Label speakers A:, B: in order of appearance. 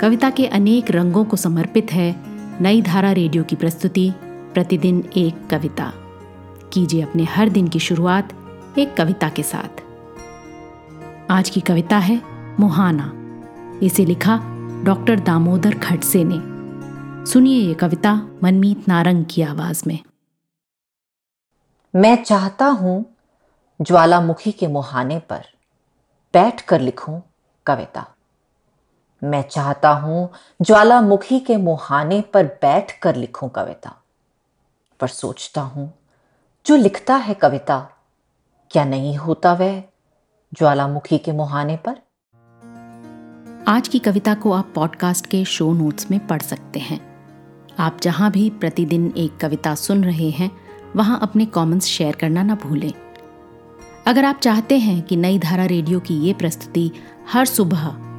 A: कविता के अनेक रंगों को समर्पित है नई धारा रेडियो की प्रस्तुति, प्रतिदिन एक कविता। कीजिए अपने हर दिन की शुरुआत एक कविता के साथ। आज की कविता है मुहाना। इसे लिखा डॉक्टर दामोदर खड़से ने। सुनिए ये कविता मनमीत नारंग की आवाज़ में।
B: मैं चाहता हूँ ज्वालामुखी के मुहाने पर बैठ कर लिखूं कविता। मैं चाहता हूँ ज्वालामुखी के मुहाने पर बैठ कर लिखूं कविता। पर सोचता हूँ, जो लिखता है कविता, क्या नहीं होता वह ज्वालामुखी के मुहाने पर?
A: आज की कविता को आप पॉडकास्ट के शो नोट्स में पढ़ सकते हैं। आप जहाँ भी प्रतिदिन एक कविता सुन रहे हैं, वहाँ अपने कमेंट्स शेयर करना ना भूलें। अगर आप चाहते हैं कि नई धारा रेडियो की ये प्रस्तुति हर सुबह